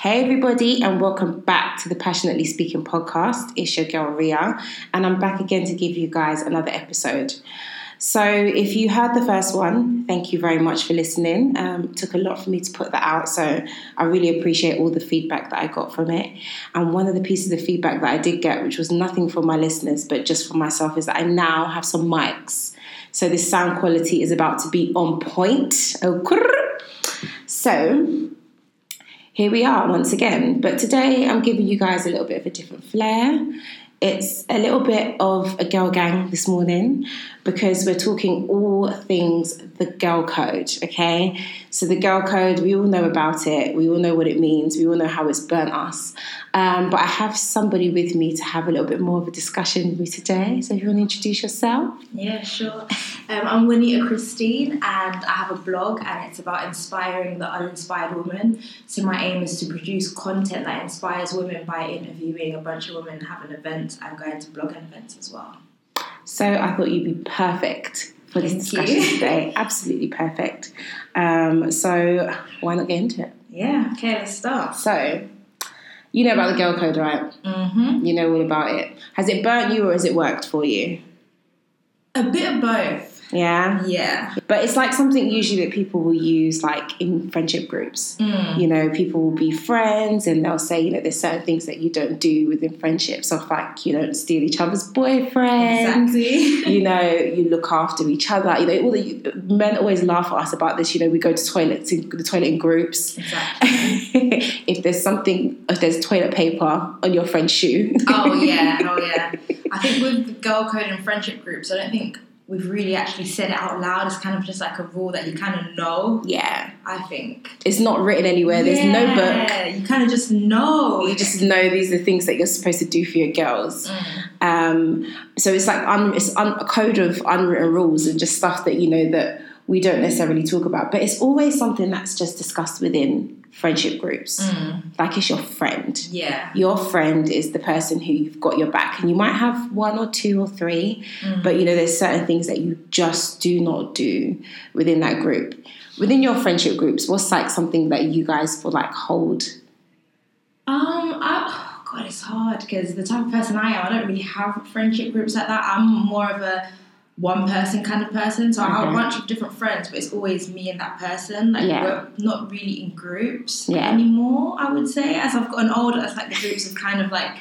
Hey, everybody, and welcome back to the Passionately Speaking podcast. It's your girl Ria, and I'm back again to give you guys another episode. So, if you heard the first one, thank you very much for listening. Um, took a lot for me to put that out, so I really appreciate all the feedback that I got from it. And one of the pieces of feedback that I did get, which was nothing for my listeners but just for myself, is that I now have some mics. So, this sound quality is about to be on point. Oh, so, here we are once again. But today I'm giving you guys a little bit of a different flair. It's a little bit of a girl gang this morning because we're talking all things the girl code, okay? So, the girl code, we all know about it, we all know what it means, we all know how it's burnt us. Um, but I have somebody with me to have a little bit more of a discussion with today. So, if you want to introduce yourself? Yeah, sure. Um, I'm Juanita Christine, and I have a blog, and it's about inspiring the uninspired woman. So my aim is to produce content that inspires women by interviewing a bunch of women, having events, and going to blog events as well. So I thought you'd be perfect for this Thank discussion you. today. Absolutely perfect. Um, so why not get into it? Yeah. Okay, let's start. So, you know about the girl code, right? Mm-hmm. You know all about it. Has it burnt you or has it worked for you? A bit of both. Yeah. Yeah. But it's like something usually that people will use like in friendship groups. Mm. You know, people will be friends and they'll say, you know, there's certain things that you don't do within friendships of like, you don't steal each other's boyfriends. Exactly. you know, you look after each other. You know, all the men always laugh at us about this. You know, we go to toilets, in, the toilet in groups. exactly. if there's something, if there's toilet paper on your friend's shoe. Oh yeah. Oh yeah. I think with the girl code and friendship groups, I don't think we've really actually said it out loud. It's kind of just like a rule that you kind of know. yeah, I think. it's not written anywhere. There's no book. You kind of just know. You just know these are the things that you're supposed to do for your girls. Mm. Um, so it's like un, it's un, a code of unwritten rules and just stuff that you know that we don't necessarily talk about. But it's always something that's just discussed within friendship groups. Mm. Like it's your friend. Yeah. Your friend is the person who you've got your back, and you might have one or two or three, Mm. but you know there's certain things that you just do not do within that group. Within your friendship groups, what's like something that you guys will like hold? Um, I, oh God, it's hard because the type of person I am, I don't really have friendship groups like that. I'm more of a one person kind of person. So I have a bunch of different friends, but it's always me and that person. Like Yeah. we're not really in groups Yeah. anymore, I would say. As I've gotten older, it's like the groups have kind of like,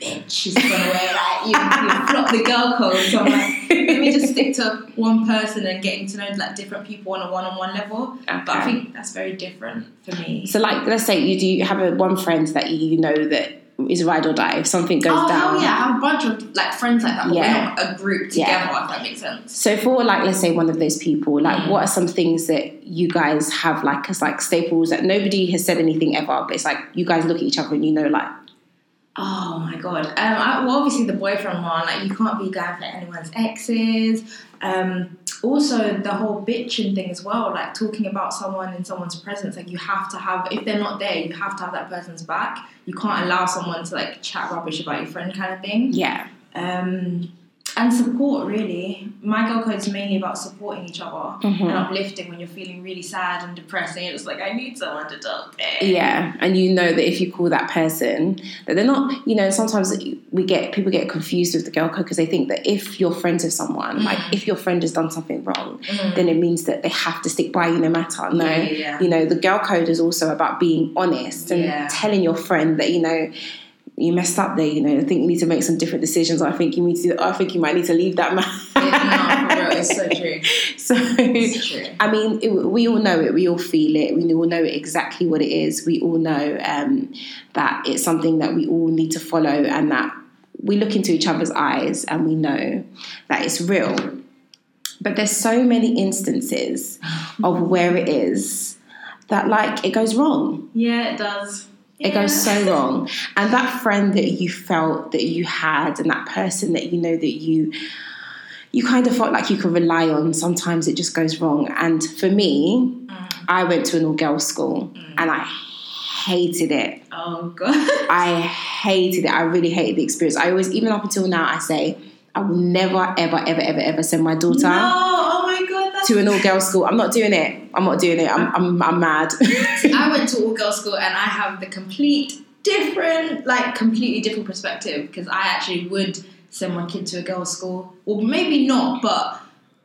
bitch, she's gone away. Like, you, you flop the girl code. So I'm like, let me just stick to one person and getting to know like different people on a one on one level. But I think that's very different for me. So, like, let's say you do have a one friend that you know that is ride or die. If something goes oh, down, hell yeah, I have a bunch of like friends like that, Yeah. a group together, Yeah. if that makes sense. So for like let's say one of those people, like Mm. what are some things that you guys have like as like staples that nobody has said anything ever, but it's like you guys look at each other and you know like Oh my god. Um, I, well, obviously the boyfriend one, like you can't be going for anyone's exes. Um, also the whole bitching thing as well, like talking about someone in someone's presence, like you have to have if they're not there, you have to have that person's back. You can't allow someone to like chat rubbish about your friend kind of thing. yeah, Um, and support really. My girl code is mainly about supporting each other Mhm. and uplifting when you're feeling really sad and depressed and you're just like, I need someone to talk to. yeah, and you know that if you call that person that they're not, you know, sometimes we get people get confused with the girl code because they think that if you're friends with someone, like Mm. if your friend has done something wrong, Mm. then it means that they have to stick by you no matter. No, Yeah, yeah, yeah. you know, the girl code is also about being honest and Yeah. telling your friend that you know you messed up there. You know, I think you need to make some different decisions. I think you need to. I think you might need to leave that man. Yeah, no, it's so true. so. True. I mean, it, we all know it. We all feel it. We all know exactly what it is. We all know um, that it's something that we all need to follow, and that we look into each other's eyes and we know that it's real. But there's so many instances of where it is that, like, it goes wrong. Yeah, it does. It goes so wrong. And that friend that you felt that you had, and that person that you know that you you kind of felt like you could rely on, sometimes it just goes wrong. And for me, Mm. I went to an all girls school and I hated it. Oh god. I hated it. I really hated the experience. I always, even up until now, I say, I will never, ever, ever, ever, ever send my daughter. No, to an all girls school. I'm not doing it. I'm not doing it. I'm I'm, I'm mad. I went to all girls school and I have the complete different, like completely different perspective because I actually would send my kid to a girls school. Well, maybe not, but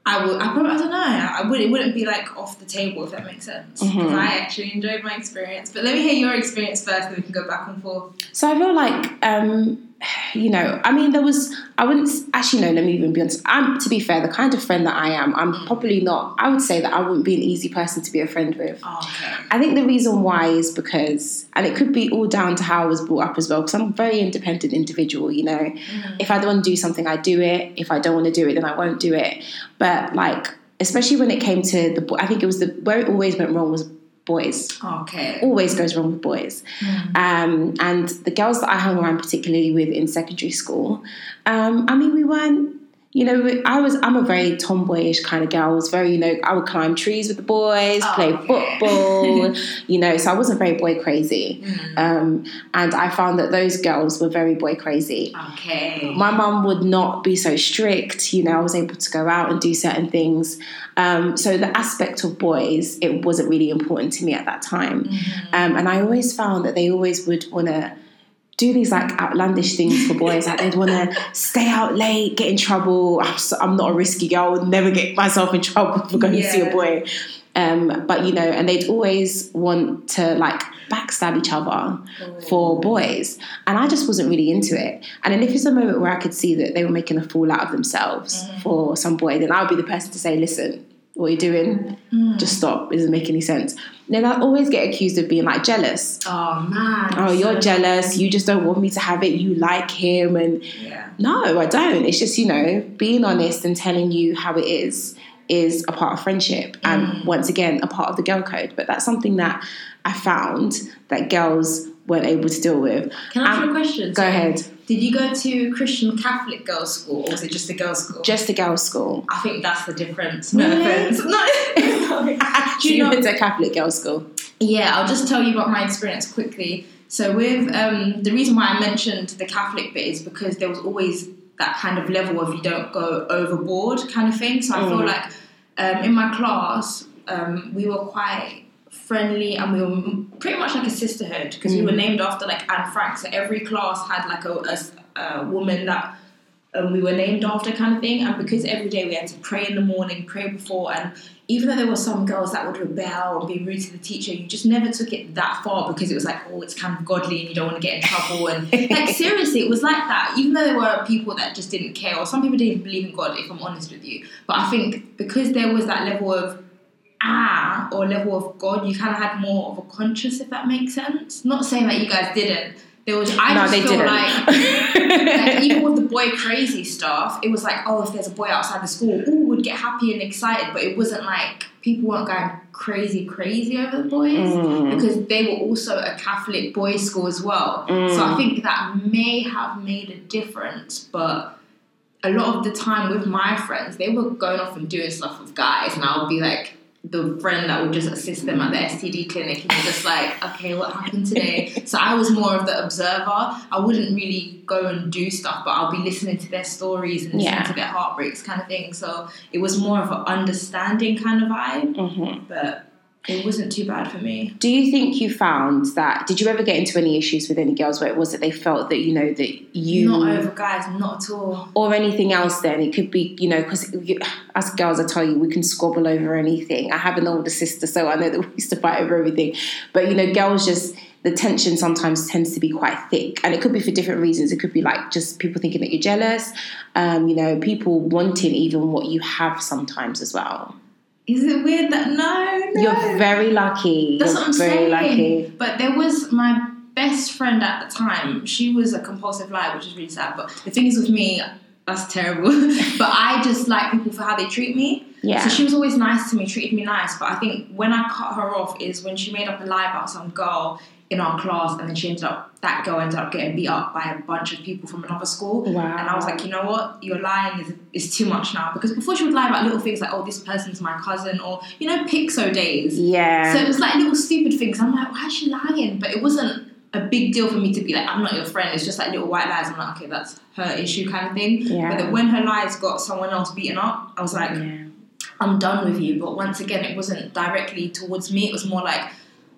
I would. I probably. I don't know. I would. It wouldn't be like off the table if that makes sense. Because Mhm. I actually enjoyed my experience. But let me hear your experience first, and we can go back and forth. So I feel like, um, you know, I mean, there was, I wouldn't, actually, no, let me even be honest. I'm, to be fair, the kind of friend that I am, I'm mm. probably not, I would say that I wouldn't be an easy person to be a friend with. Oh, okay. I think the reason why is because, and it could be all down to how I was brought up as well, because I'm a very independent individual, you know. Mm. If I don't want to do something, I do it. If I don't want to do it, then I won't do it. But like, especially when it came to the, I think it was the, where it always went wrong was boys Okay. always goes wrong with boys. Um, and the girls that I hung around particularly with in secondary school, um, I mean, we weren't. You know, I was. I'm a very tomboyish kind of girl. I was very, you know, I would climb trees with the boys, Oh, play okay. football. you know, so I wasn't very boy crazy. Mm. Um, and I found that those girls were very boy crazy. Okay. My mum would not be so strict. You know, I was able to go out and do certain things. Um, so the aspect of boys, it wasn't really important to me at that time. Um, and I always found that they always would want to do these like outlandish things for boys. Like they'd want to stay out late, get in trouble. I'm, so, I'm not a risky girl. I would never get myself in trouble for going to see a boy. Um, but you know, and they'd always want to like backstab each other mm. for boys, and I just wasn't really into it. And then if it's a moment where I could see that they were making a fool out of themselves mm-hmm. for some boy, then I would be the person to say, "Listen, what you're you doing? Mm. Just stop. It doesn't make any sense." Then I always get accused of being like jealous. Oh man. Oh, you're So- jealous. You just don't want me to have it. You like him, and Yeah. no, I don't. It's just, you know, being honest and telling you how it is is a part of friendship and once again a part of the girl code. But that's something that I found that girls weren't able to deal with. Can I ask Um, you a question? Go ahead. Did you go to Christian Catholic girls' school, or was it just a girls' school? Just a girls' school. I think that's the difference. No Really? offense. No. Do you know- went to a Catholic girls' school? Yeah, I'll just tell you about my experience quickly. So, with um, the reason why I mentioned the Catholic bit is because there was always that kind of level of you don't go overboard kind of thing. So, I feel Mm. like um, in my class, um, we were quite friendly and we were pretty much like a sisterhood because we were Mm. named after like Anne Frank. So, every class had like a woman that um, we were named after kind of thing. And because every day we had to pray in the morning, pray before, and even though there were some girls that would rebel and be rude to the teacher, you just never took it that far because it was like, oh, it's kind of godly and you don't want to get in trouble. And like seriously, it was like that. Even though there were people that just didn't care, or some people didn't believe in God, if I'm honest with you. But I think because there was that level of ah or level of God, you kind of had more of a conscience, if that makes sense. Not saying that you guys didn't. There was I no, just they feel didn't. like like even with the boy crazy stuff, it was like, oh, if there's a boy outside the school, ooh, would get happy and excited, but it wasn't like people weren't going crazy, crazy over the boys Mm. because they were also a Catholic boys' school as well. So Mm. I think that may have made a difference, but a lot of the time with my friends, they were going off and doing stuff with guys, and I would be like the friend that would just assist them at the STD clinic, and you're just like, okay, what happened today? so I was more of the observer. I wouldn't really go and do stuff, but I'll be listening to their stories and listening Yeah. to their heartbreaks, kind of thing. So it was more of an understanding kind of vibe, Mhm. but it wasn't too bad for me. Do you think you found that? Did you ever get into any issues with any girls where it was that they felt that you know that you Not over guys, not at all. or anything else then it could be you know because as girls i tell you we can squabble over anything i have an older sister so i know that we used to fight over everything but you know girls just the tension sometimes tends to be quite thick and it could be for different reasons it could be like just people thinking that you're jealous um, you know people wanting even what you have sometimes as well Is it weird that no, no. you're very lucky That's you're what I'm saying. lucky But there was my best friend at the time. She was a compulsive liar, which is really sad. But the thing is with me, that's terrible. but I just like people for how they treat me. yeah So she was always nice to me, treated me nice. But I think when I cut her off is when she made up a lie about some girl in our class, and then she ended up that girl ended up getting beat up by a bunch of people from another school. wow And I was like, you know what? Your lying is, is too much now. Because before she would lie about little things like, oh, this person's my cousin, or, you know, Pixo days. yeah So it was like little stupid things. I'm like, why is she lying? But it wasn't a big deal for me to be like, I'm not your friend. It's just like little white lies. I'm like, okay, that's her issue kind of thing. Yeah. But then when her lies got someone else beaten up, I was like, yeah I'm done with you. But once again, it wasn't directly towards me. It was more like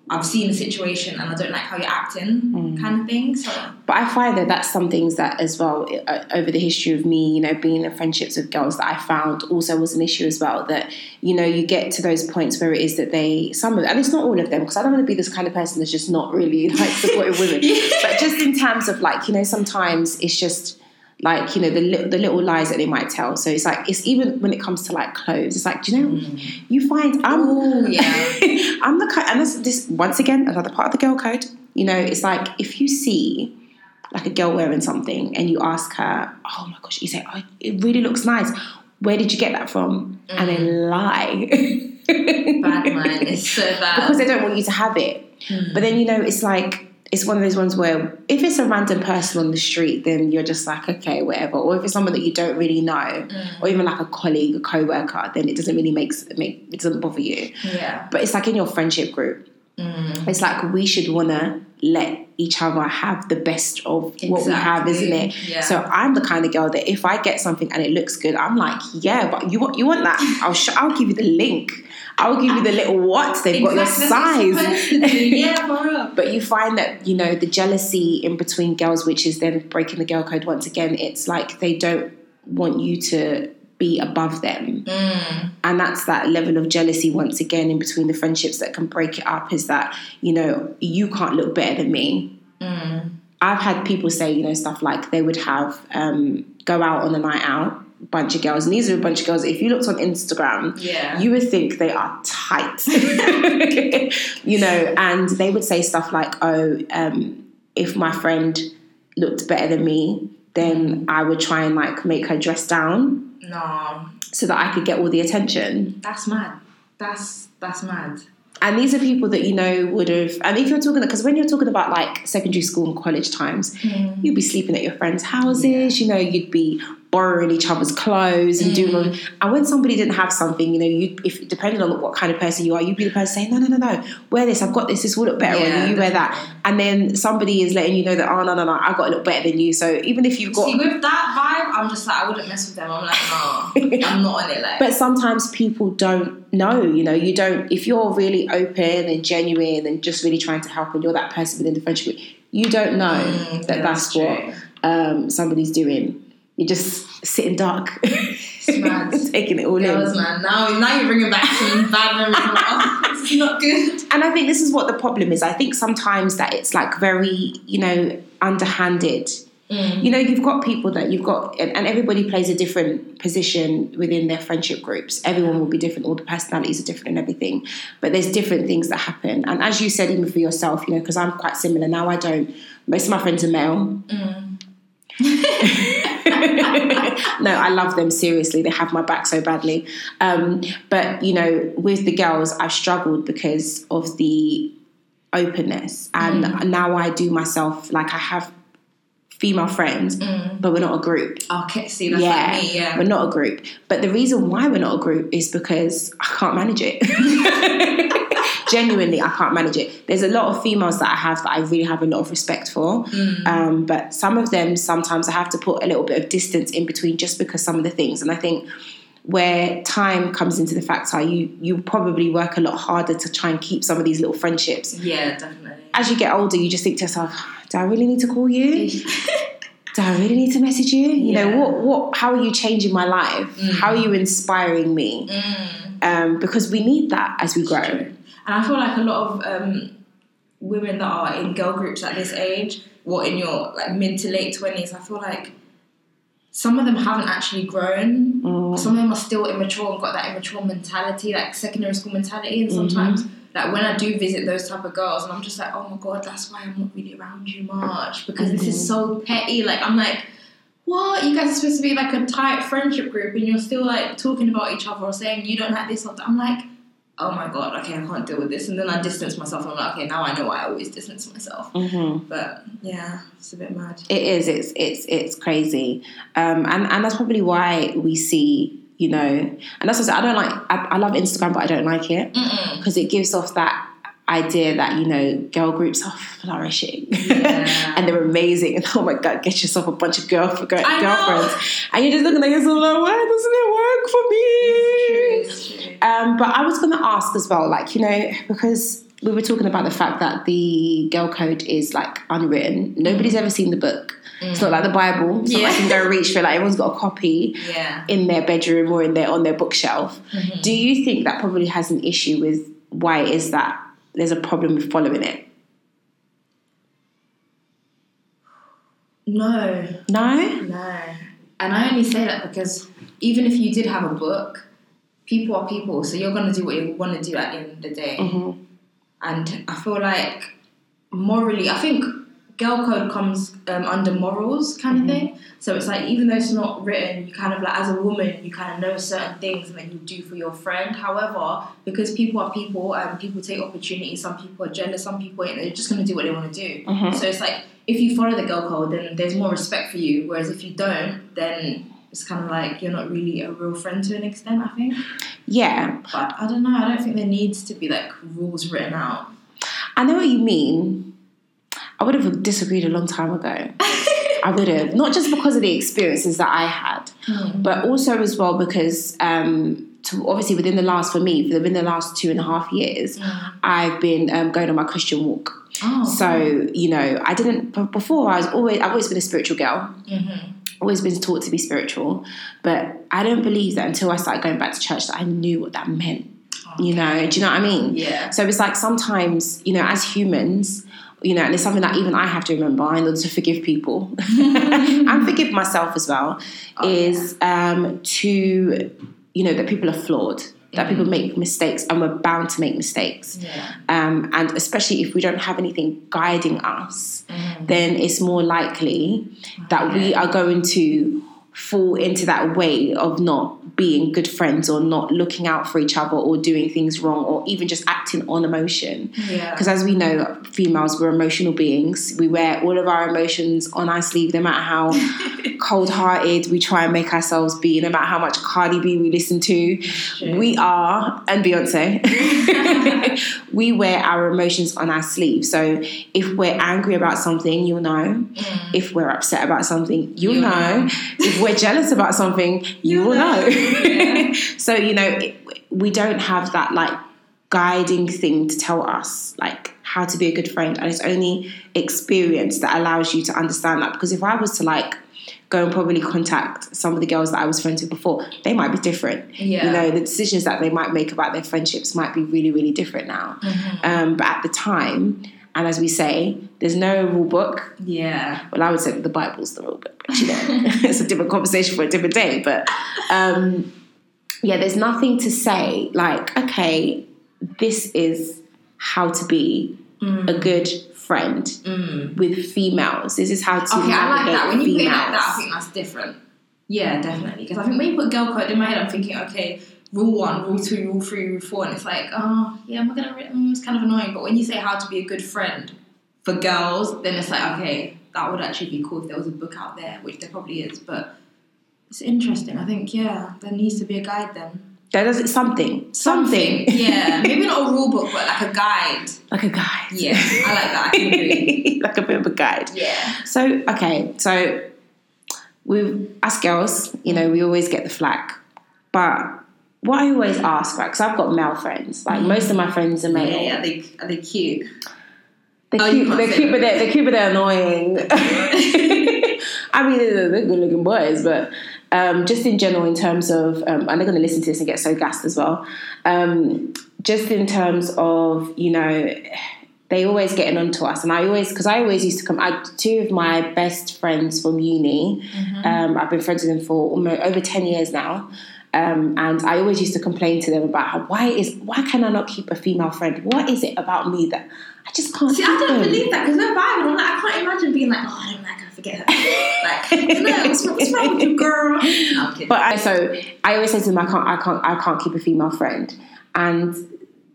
I've seen the situation and I don't like how you're acting, Mm. kind of thing. So But I find that that's some things that, as well, uh, over the history of me, you know, being in friendships with girls that I found also was an issue as well. That, you know, you get to those points where it is that they, some of and it's not all of them, because I don't want to be this kind of person that's just not really like supporting women. But just in terms of like, you know, sometimes it's just like, you know, the, li- the little lies that they might tell. So it's like, it's even when it comes to like clothes, it's like, do you know, mm. you find I'm, Ooh, yeah. I'm the kind, and this, this once again another part of the girl code. You know, it's like if you see like a girl wearing something and you ask her, "Oh my gosh," you say, "Oh, it really looks nice. Where did you get that from?" And they mm. lie bad man, it's so bad. because they don't want you to have it. Hmm. But then you know, it's like it's one of those ones where if it's a random person on the street, then you're just like, okay, whatever. Or if it's someone that you don't really know, mm. or even like a colleague, a co-worker, then it doesn't really make make it doesn't bother you. yeah. But it's like in your friendship group. Mm. It's like we should want to let each other have the best of what we have, isn't it? Yeah. So I'm the kind of girl that if I get something and it looks good, I'm like, yeah, but you want you want that? I'll sh- I'll give you the link. I'll give you the ah, little what they've got your Exactly, what you're size. supposed to do. Yeah. But you find that you know the jealousy in between girls, which is then breaking the girl code once again. It's like they don't want you to be above them, Mm. and that's that level of jealousy once again in between the friendships that can break it up. Is that you know you can't look better than me. Mm. I've had people say you know stuff like they would have um, go out on a night out, bunch of girls, and these are a bunch of girls. If you looked on Instagram, Yeah. you would think they are tight, you know, and they would say stuff like, "Oh, um, if my friend looked better than me, then I would try and like make her dress down no, so that I could get all the attention." that's mad. That's that's mad. And these are people that you know would have. And if you're talking, because when you're talking about like secondary school and college times, hmm. you'd be sleeping at your friends' houses. You know, you'd be borrowing each other's clothes and doing. All, and when somebody didn't have something, you know, you if depending on what kind of person you are, you'd be the person saying, "No, no, no, no, wear this. I've got this. This will look better on Yeah, you. You wear that." And then somebody is letting you know that, "Oh, no, no, no, I've got to look better than you." So even if you've got See, with that vibe, I'm just like, I wouldn't mess with them. I'm like, no, I'm not on it. Like, But sometimes people don't know, you know, you don't, if you're really open and genuine and just really trying to help and you're that person within the friendship, group, you don't know Mm, that yeah, that's, that's what um, somebody's doing. You just sit in dark, taking it all girls, in. man. Now, now you're bringing back some bad memories. Oh, is not good. And I think this is what the problem is. I think sometimes that it's like very, you know, underhanded. Mm. You know, you've got people that you've got, and, and everybody plays a different position within their friendship groups. Everyone will be different, all the personalities are different and everything. But there's different things that happen. And as you said, even for yourself, you know, because I'm quite similar now, I don't, most of my friends are male. no, I love them seriously. They have my back so badly. Um, but you know, with the girls, I've struggled because of the openness, and now I do myself like I have female friends, but we're not a group. Okay, see, that's yeah, like me, yeah. we're not a group. But the reason why we're not a group is because I can't manage it. Genuinely, I can't manage it. There's a lot of females that I have that I really have a lot of respect for, um, but some of them sometimes I have to put a little bit of distance in between just because some of the things. And I think where time comes into the factor, you you probably work a lot harder to try and keep some of these little friendships. Yeah, definitely. As you get older, you just think to yourself, "Do I really need to call you? do I really need to message you? You know, Yeah. Mm. what what how are you changing my life? How are you inspiring me? Um, because we need that as we grow. And I feel like a lot of um, women that are in girl groups at this age, or in your like mid to late twenties, I feel like some of them haven't actually grown. Mm. Some of them are still immature and got that immature mentality, like secondary school mentality. And Mm-hmm. sometimes, like when I do visit those type of girls, and I'm just like, oh my god, that's why I'm not really around you much because this Mm-hmm. is so petty. Like I'm like. What you guys are supposed to be like a tight friendship group, and you're still like talking about each other or saying you don't like this or that. I'm like, oh my god, okay, I can't deal with this. And then I distance myself. I'm like, okay, now I know why I always distance myself. Mm-hmm. But yeah, it's a bit mad. It is. It's it's it's crazy, um, and and that's probably why we see. You know, and that's what I, said, I don't like. I, I love Instagram, but I don't like it because it gives off that idea that you know girl groups are flourishing Yeah. and they're amazing and oh my god get yourself a bunch of girl, girl I know. girlfriends and you're just looking at yourself like why doesn't it work for me. It's true, it's true. Um, but I was going to ask as well, like, you know, because we were talking about the fact that the girl code is like unwritten. Nobody's mm. ever seen the book. It's not mm. like the Bible. It's not like Yeah. you can go reach for it. Like everyone's got a copy Yeah. in their bedroom or in their on their bookshelf. Mm-hmm. Do you think that probably has an issue with why it is that there's a problem with following it? No, No. no. And I only say that because even if you did have a book, people are people, so you're gonna do what you want to do at the end of the day. Mhm. And I feel like morally, I think girl code comes um, under morals kind of thing. So it's like even though it's not written, you kind of like as a woman, you kind of know certain things that you do for your friend. However, because people are people and people take opportunities, some people are jealous, some people ain't. They're just gonna do what they want to do. Mhm. So it's like if you follow the girl code, then there's more respect for you. Whereas if you don't, then it's kind of like you're not really a real friend to an extent. I think. Yeah, But I don't know. I don't think there needs to be like rules written out. I know what you mean. I would have disagreed a long time ago. I would have, not just because of the experiences that I had, Mm. but also as well because um, to, obviously within the last for me within the last two and a half years, I've been um, going on my Christian walk. Oh. So you know, I didn't before. I was always I've always been a spiritual girl. Mhm. Always been taught to be spiritual, but I don't believe that until I started going back to church that I knew what that meant. You know, do you know what I mean? Yeah. So it's like sometimes, you know, as humans, you know, and it's something that even I have to remember in order to forgive people and forgive myself as well, Oh, is um, to, you know, that people are flawed, that people make mistakes and we're bound to make mistakes. Yeah. Um, and especially if we don't have anything guiding us, then it's more likely that we are going to fall into that way of not being good friends or not looking out for each other or doing things wrong or even just acting on emotion. Yeah. Because as we know, females, we're emotional beings. We wear all of our emotions on our sleeve, no matter how cold hearted we try and make ourselves be, no matter how much Cardi B we listen to. true. We are, and Beyonce, we wear our emotions on our sleeve. So if we're angry about something, you'll know. Mm. If we're upset about something, you'll, You'll know. know. if we're jealous about something, you will know. know. Yeah. so, you know, it, we don't have that like guiding thing to tell us like how to be a good friend. And it's only experience that allows you to understand that. Because if I was to like go and probably contact some of the girls that I was friends with before, they might be different. Yeah. You know, the decisions that they might make about their friendships might be really, really different now. Mm-hmm. Um, but at the time, and as we say, there's no rule book. Yeah. Well, I would say that the Bible's the rule book, but you know, it's a different conversation for a different day. But um, yeah, there's nothing to say like, okay, this is how to be a good friend with females. This is how to Mm. Okay, I like navigate that. When you put it females. like that, I think that's different. Yeah, definitely. Because I think when you put girl code in my head, I'm thinking, okay, rule one, rule two, rule three, rule four, and it's like, oh, yeah, I'm gonna? Mm, it's kind of annoying. But when you say how to be a good friend for girls, then it's like, okay, that would actually be cool if there was a book out there, which there probably is. But it's interesting. I think, yeah, there needs to be a guide then. There does something, something, yeah, maybe not a rule book, but like a guide. like a guide. Yeah, I like that. I like a bit of a guide. Yeah. So okay, so we us girls, you know, we always get the flack, but what I always ask, right? Because I've got male friends. Like most of my friends are male. Yeah, yeah, are they are they cute? They're Oh, cute. They're cute, but they're, they're cute, but they're annoying. I mean, they're, they're good-looking boys, but um, just in general, in terms of, um, and they're going to listen to this and get so gassed as well. Um, just in terms of, you know, they always getting on to us, and I always, because I always used to come. I two of my best friends from uni. Um, I've been friends with them for almost over ten years now. Um, and I always used to complain to them about how why is why can I not keep a female friend? What is it about me that I just can't? See, I don't them? believe that because we're vibing. I'm like, I can't imagine being like, oh, I don't like her, forget her. like, no, what's, wrong- what's wrong with you, girl? No, I'm kidding. But I, so I always say to them, I can't, I can't, I can't keep a female friend, and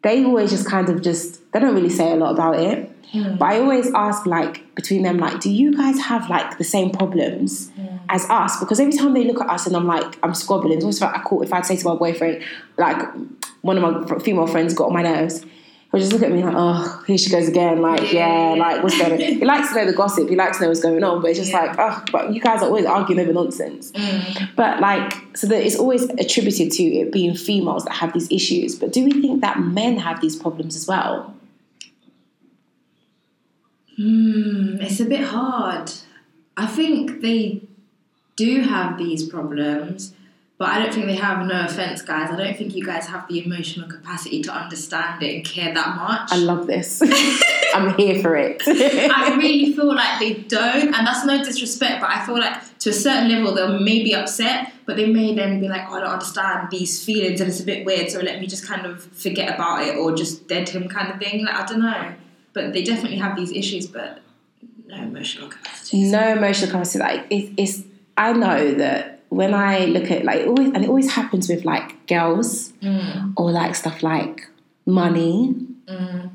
they always just kind of just they don't really say a lot about it. But I always ask, like between them, like, do you guys have like the same problems as us? Because every time they look at us, and I'm like, I'm squabbling. It's always like I call if I'd say to my boyfriend, like one of my female friends got on my nerves. Or just look at me like, oh, here she goes again. Like, yeah, Yeah. like what's going on? He likes to know the gossip. He likes to know what's going on. But it's just Yeah. like, oh, but you guys are always arguing over nonsense. Mm. But like, so that it's always attributed to it being females that have these issues. But do we think that men have these problems as well? Hmm, it's a bit hard. I think they do have these problems, but I don't think they have. No offense, guys. I don't think you guys have the emotional capacity to understand it and care that much. I love this. I'm here for it. I really feel like they don't, and that's no disrespect, but I feel like to a certain level they'll maybe upset, but they may then be like, oh, I don't understand these feelings and it's a bit weird, so let me just kind of forget about it or just dead him kind of thing. Like, I don't know. But they definitely have these issues, but no emotional capacity. no emotional capacity. Like it, it's. I know that when I look at like always, and it always happens with like girls Mm, or like stuff like money mm,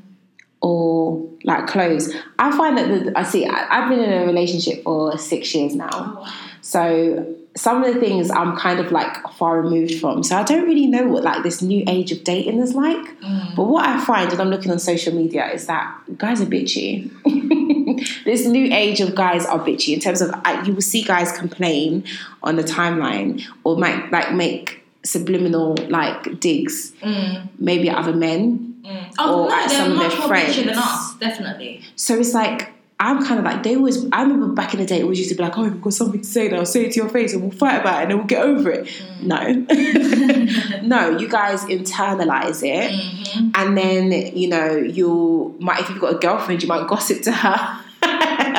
or like clothes. I find that the, I see. I, I've been in a relationship for six years now, oh, wow. so some of the things I'm kind of like far removed from. So I don't really know what like this new age of dating is like. Mm. But what I find when I'm looking on social media is that guys are bitchy. this new age of guys are bitchy in terms of you will see guys complain on the timeline or make like make subliminal like digs Mm, maybe at other men. mm. Oh, Or no, at some of their richer than friends. us, definitely. So it's like I'm kind of like they always. I remember back in the day, it always used to be like, "Oh, we've got something to say now. Say it to your face, and we'll fight about it, and then we'll get over it." No, no, you guys internalize it, Mhm. and then you know you might if you've got a girlfriend, you might gossip to her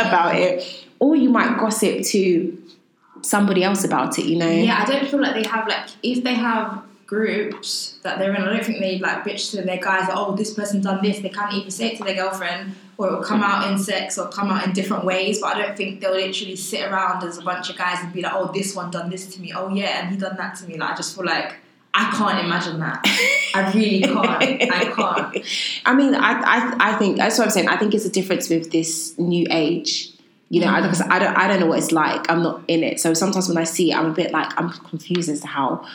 about it, or you might gossip to somebody else about it. You know, Yeah, I don't feel like they have like if they have groups that they're in, I don't think they like bitch to their guys like, oh, this person done this. They can't even say it to their girlfriend, or it will come out in sex or come out in different ways. But I don't think they'll literally sit around as a bunch of guys and be like, oh, this one done this to me. Oh yeah, and he done that to me. Like I just feel like I can't imagine that. I really can't. I can't. I mean, I, I, I think that's what I'm saying. I think it's a difference with this new age. You know, Mm. because I don't, I don't know what it's like. I'm not in it, so sometimes when I see it, I'm a bit like I'm confused as to how,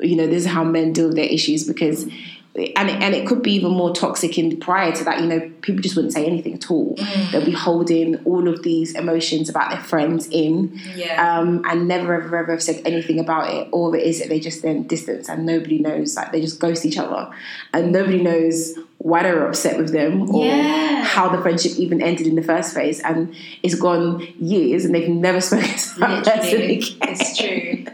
you know, this is how men deal with their issues because, and it, and it could be even more toxic in prior to that. You know, people just wouldn't say anything at all. Mm. They'll be holding all of these emotions about their friends in, Yeah. um, and never ever ever have said anything about it. Or it is that they just then distance and nobody knows, like they just ghost each other, and nobody knows why they're upset with them or Yeah. how the friendship even ended in the first place. And it's gone years, and they've never spoken to that person again. it's true.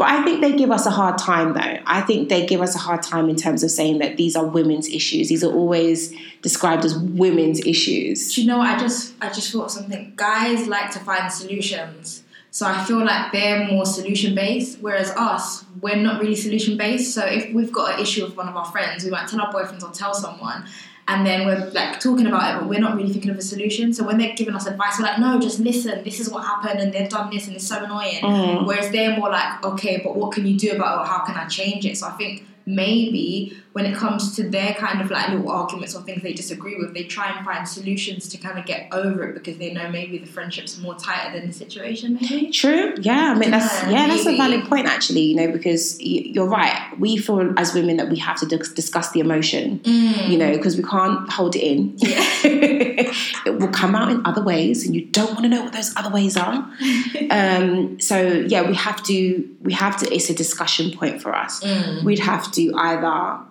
But I think they give us a hard time, though. I think they give us a hard time in terms of saying that these are women's issues. These are always described as women's issues. Do you know? I just I just thought something. Guys like to find solutions. So I feel like they're more solution based, whereas us, we're not really solution based. So if we've got an issue with one of our friends, we might tell our boyfriends or tell someone, and then we're like talking about it, but we're not really thinking of a solution. So when they're giving us advice, we're like, no, just listen. This is what happened, and they've done this, and it's so annoying. Mm. Whereas they're more like, okay, but what can you do about it, or how can I change it? So I think maybe when it comes to their kind of like little arguments or things they disagree with, they try and find solutions to kind of get over it because they know maybe the friendship's more tighter than the situation, maybe. True. Yeah, I mean that's Yeah, yeah, that's a valid point actually. You know, because you're right. We feel as women that we have to discuss the emotion. You know, because we can't hold it in. Yeah. it will come out in other ways, and you don't want to know what those other ways are. um, so yeah, we have to. We have to. It's a discussion point for us. Mm. We'd have to either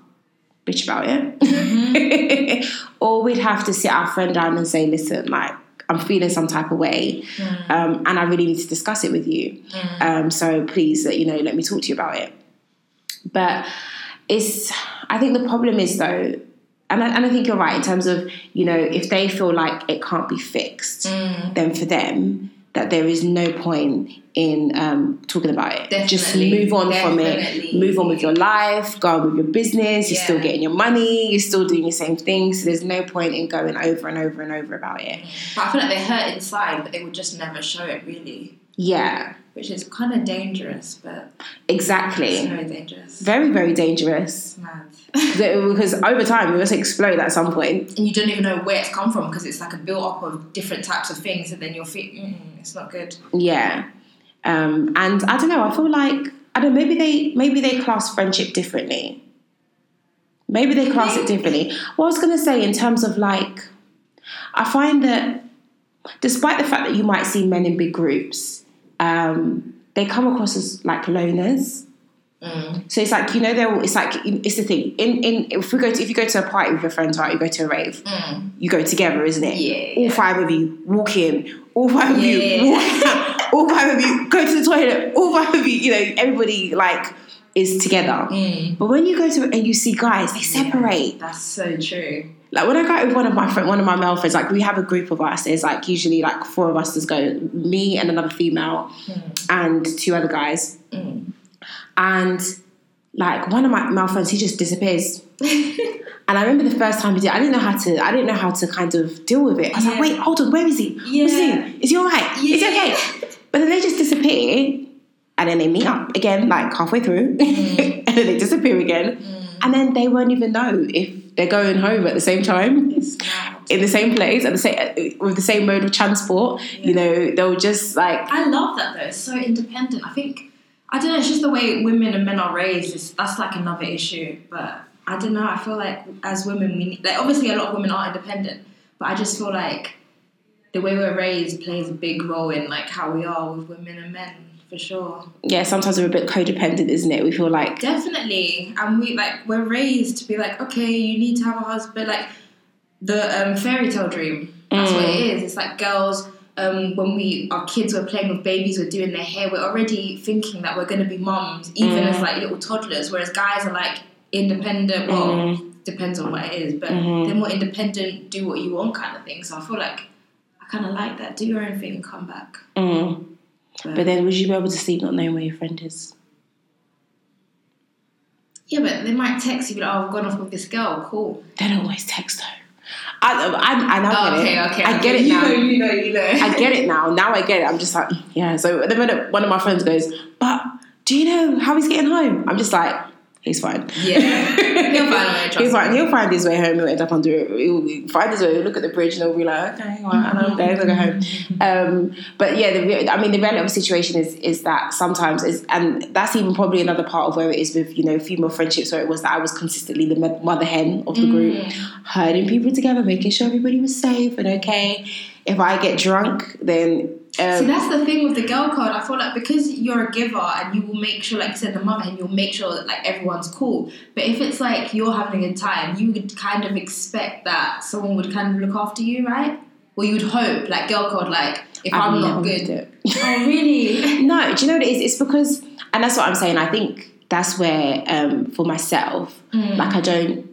bitch about it, or we'd have to sit our friend down and say, "Listen, like." I'm feeling some type of way, um, and I really need to discuss it with you. Um, so please, you know, let me talk to you about it. But it's, I think the problem is though, and I, and I think you're right in terms of, you know, if they feel like it can't be fixed, Mm. then for them, that there is no point in um, talking about it. Just move on from it. Move on with your life. Go on with your business. You're still getting your money. You're still doing the same things. So there's no point in going over and over and over about it. But I feel like they hurt inside, but they would just never show it really, Yeah, which is kind of dangerous, but it's exactly. very dangerous. Very, very dangerous. Mad. Because over time we must explode at some and you don't even know where it's come from because it's like a build up of different types of things, and then you'll feel mm, it's not good. Yeah, um, and I don't know. I feel like I don't. know, Maybe they maybe they class friendship differently. Maybe they class it differently. What I was going to say in terms of like, I find that despite the fact that you might see men in big groups, um, they come across as like loners. Mm. So it's like you know they're it's like it's the thing in in if we go to if you go to a party with your friends right you go to a rave Mm. you go together isn't it Yeah, all five of you walk in all five of you Yeah. walk out all five of you go to the toilet all five of you you know everybody like is together Mm. but when you go to and you see guys they separate That's so true. like when I go out with one of my friend, one of my male friends, like we have a group of us. There's like usually like four of us Just go, me and another female, and two other guys. Mm. And like one of my male friends, he just disappears. and I remember the first time he did, I didn't know how to, I didn't know how to kind of deal with it. I was like, wait, hold on, where is he? What's he Is he all right? Is he okay? But then they just disappear, and then they meet up again, like halfway through, Mm. and then they disappear again, and then they won't even know if they're going home at the same time in the same place at the same with the same mode of transport. You know, they'll just like I love that though. It's so independent. I think I don't know. It's just the way women and men are raised. It's, that's like another issue. But I don't know. I feel like as women, we need, like obviously a lot of women are independent, but I just feel like the way we're raised plays a big role in like how we are with women and men for sure. yeah. Sometimes we're a bit codependent, isn't it? We feel like Definitely, and we like we're raised to be like, okay, you need to have a husband, like the um, fairy tale dream. That's what it is. It's like girls. Um, when we our kids were playing with babies, we're doing their hair. We're already thinking that we're going to be moms, even as like little toddlers. Whereas guys are like independent. Well, depends on what it is, but they're more independent. Do what you want, kind of thing. So I feel like I kind of like that. Do your own thing and come back. mm. But then, would you be able to sleep not knowing where your friend is? Yeah, but they might text you, like, "Oh, I've gone off with this girl." Cool. They don't always text though. I, I, I now Oh, get okay, it. okay. I okay. get it you now. Know, you know, you know. I get it now. Now I get it. I'm just like, yeah. So the minute one of my friends goes, but do you know how he's getting home? I'm just like, he's fine. Yeah, he'll find a way. Trust He's fine. He'll find his way home. He'll end up under it. He'll find his way. He'll look at the bridge and he'll be like, okay, well, I don't know I'm going to go home. Um, but yeah, the, I mean, the reality of the situation is is that sometimes is, and that's even probably another part of where it is with you know female friendships, where it was that I was consistently the mother hen of the group, herding people together, making sure everybody was safe and okay. If I get drunk, then um, See, that's the thing with the girl code. I feel like because you're a giver and you will make sure, like you said, the mother, and you'll make sure that like everyone's cool. But if it's like you're having a good time, you would kind of expect that someone would kind of look after you, right? Or you would hope, like girl code, like if I've I'm not good. Oh, really? No, do you know what it is? It's because, and that's what I'm saying. I think that's where, um, for myself, like I don't,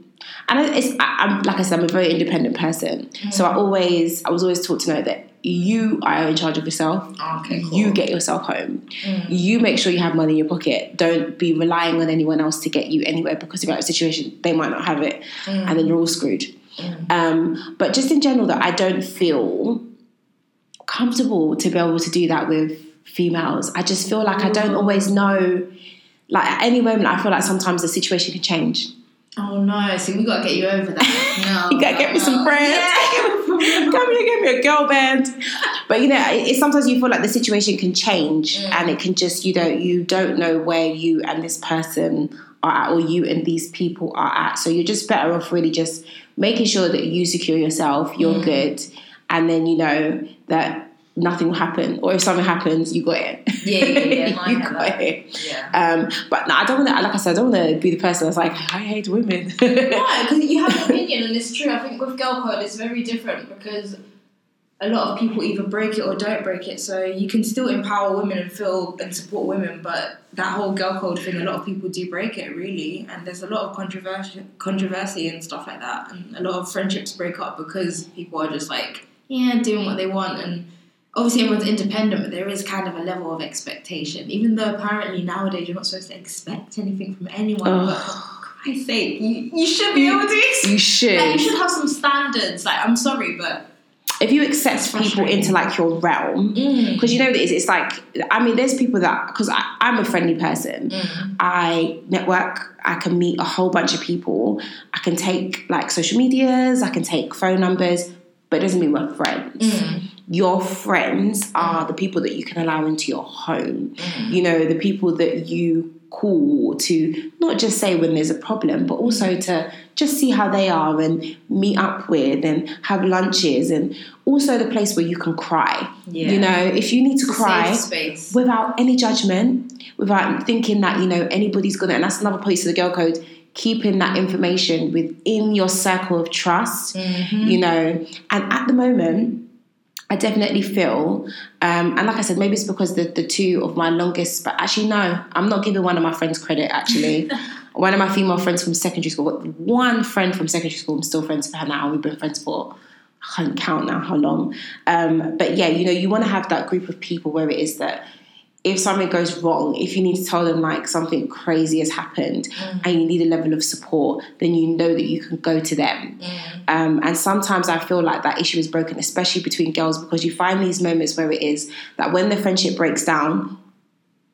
and I- it's, I, I'm like I said, I'm a very independent person. Mm. So I always, I was always taught to know that you are in charge of yourself. okay, cool. You get yourself home. Mm. You make sure you have money in your pocket. Don't be relying on anyone else to get you anywhere because if you're in a situation, they might not have it, mm. and then you're all screwed. Um, but just in general, that I don't feel comfortable to be able to do that with females. I just feel like I don't always know. Like at any moment, I feel like sometimes the situation can change. Oh no! See, we gotta get you over that. No, You gotta get me some friends. Yeah. Come here, give me a girl band. But you know, it, it, sometimes you feel like the situation can change, Mm. and it can just you know you don't know where you and this person are at, or you and these people are at. So you're just better off really just making sure that you secure yourself, you're Mm. good, and then you know that nothing will happen, or if something happens, you got it. Yeah, yeah, yeah. You got it. Yeah. Um, but no, I don't want to. Like I said, I don't want to be the person that's like, I hate women. No, because you have an opinion, and it's true. I think with girl code, it's very different because a lot of people either break it or don't break it. So you can still empower women and feel and support women, but that whole girl code thing, a lot of people do break it really, and there's a lot of controversy, controversy and stuff like that, and a lot of friendships break up because people are just like, yeah, doing what they want and. Obviously, everyone's independent, but there is kind of a level of expectation. Even though apparently nowadays you're not supposed to expect anything from anyone, but for Christ's sake, you, you should be able to expect you should. like, you should have some standards. Like, I'm sorry, but if you accept people into like your realm, mm, because you know what it is. It's like I mean, there's people that because I'm a friendly person. mm, I network. I can meet a whole bunch of people. I can take like social medias. I can take phone numbers, but it doesn't mean we're friends. mm, Your friends are the people that you can allow into your home. mm. You know, the people that you call to not just say when there's a problem, but also to just see how they are and meet up with and have lunches and also the place where you can cry. Yeah. You know, if you need to cry without any judgment, without thinking that, you know, anybody's gonna and that's another piece of the girl code, keeping that information within your circle of trust, you know. And at the moment, I definitely feel, um, and like I said, maybe it's because the, the two of my longest, but actually, no, I'm not giving one of my friends credit, actually. one of my female friends from secondary school, one friend from secondary school, I'm still friends with her now. We've been friends for, I can't count now how long. Um, but yeah, you know, you want to have that group of people where it is that if something goes wrong, if you need to tell them like something crazy has happened and you need a level of support, then you know that you can go to them. Um, and sometimes I feel like that issue is broken, especially between girls, because you find these moments where it is that when the friendship breaks down,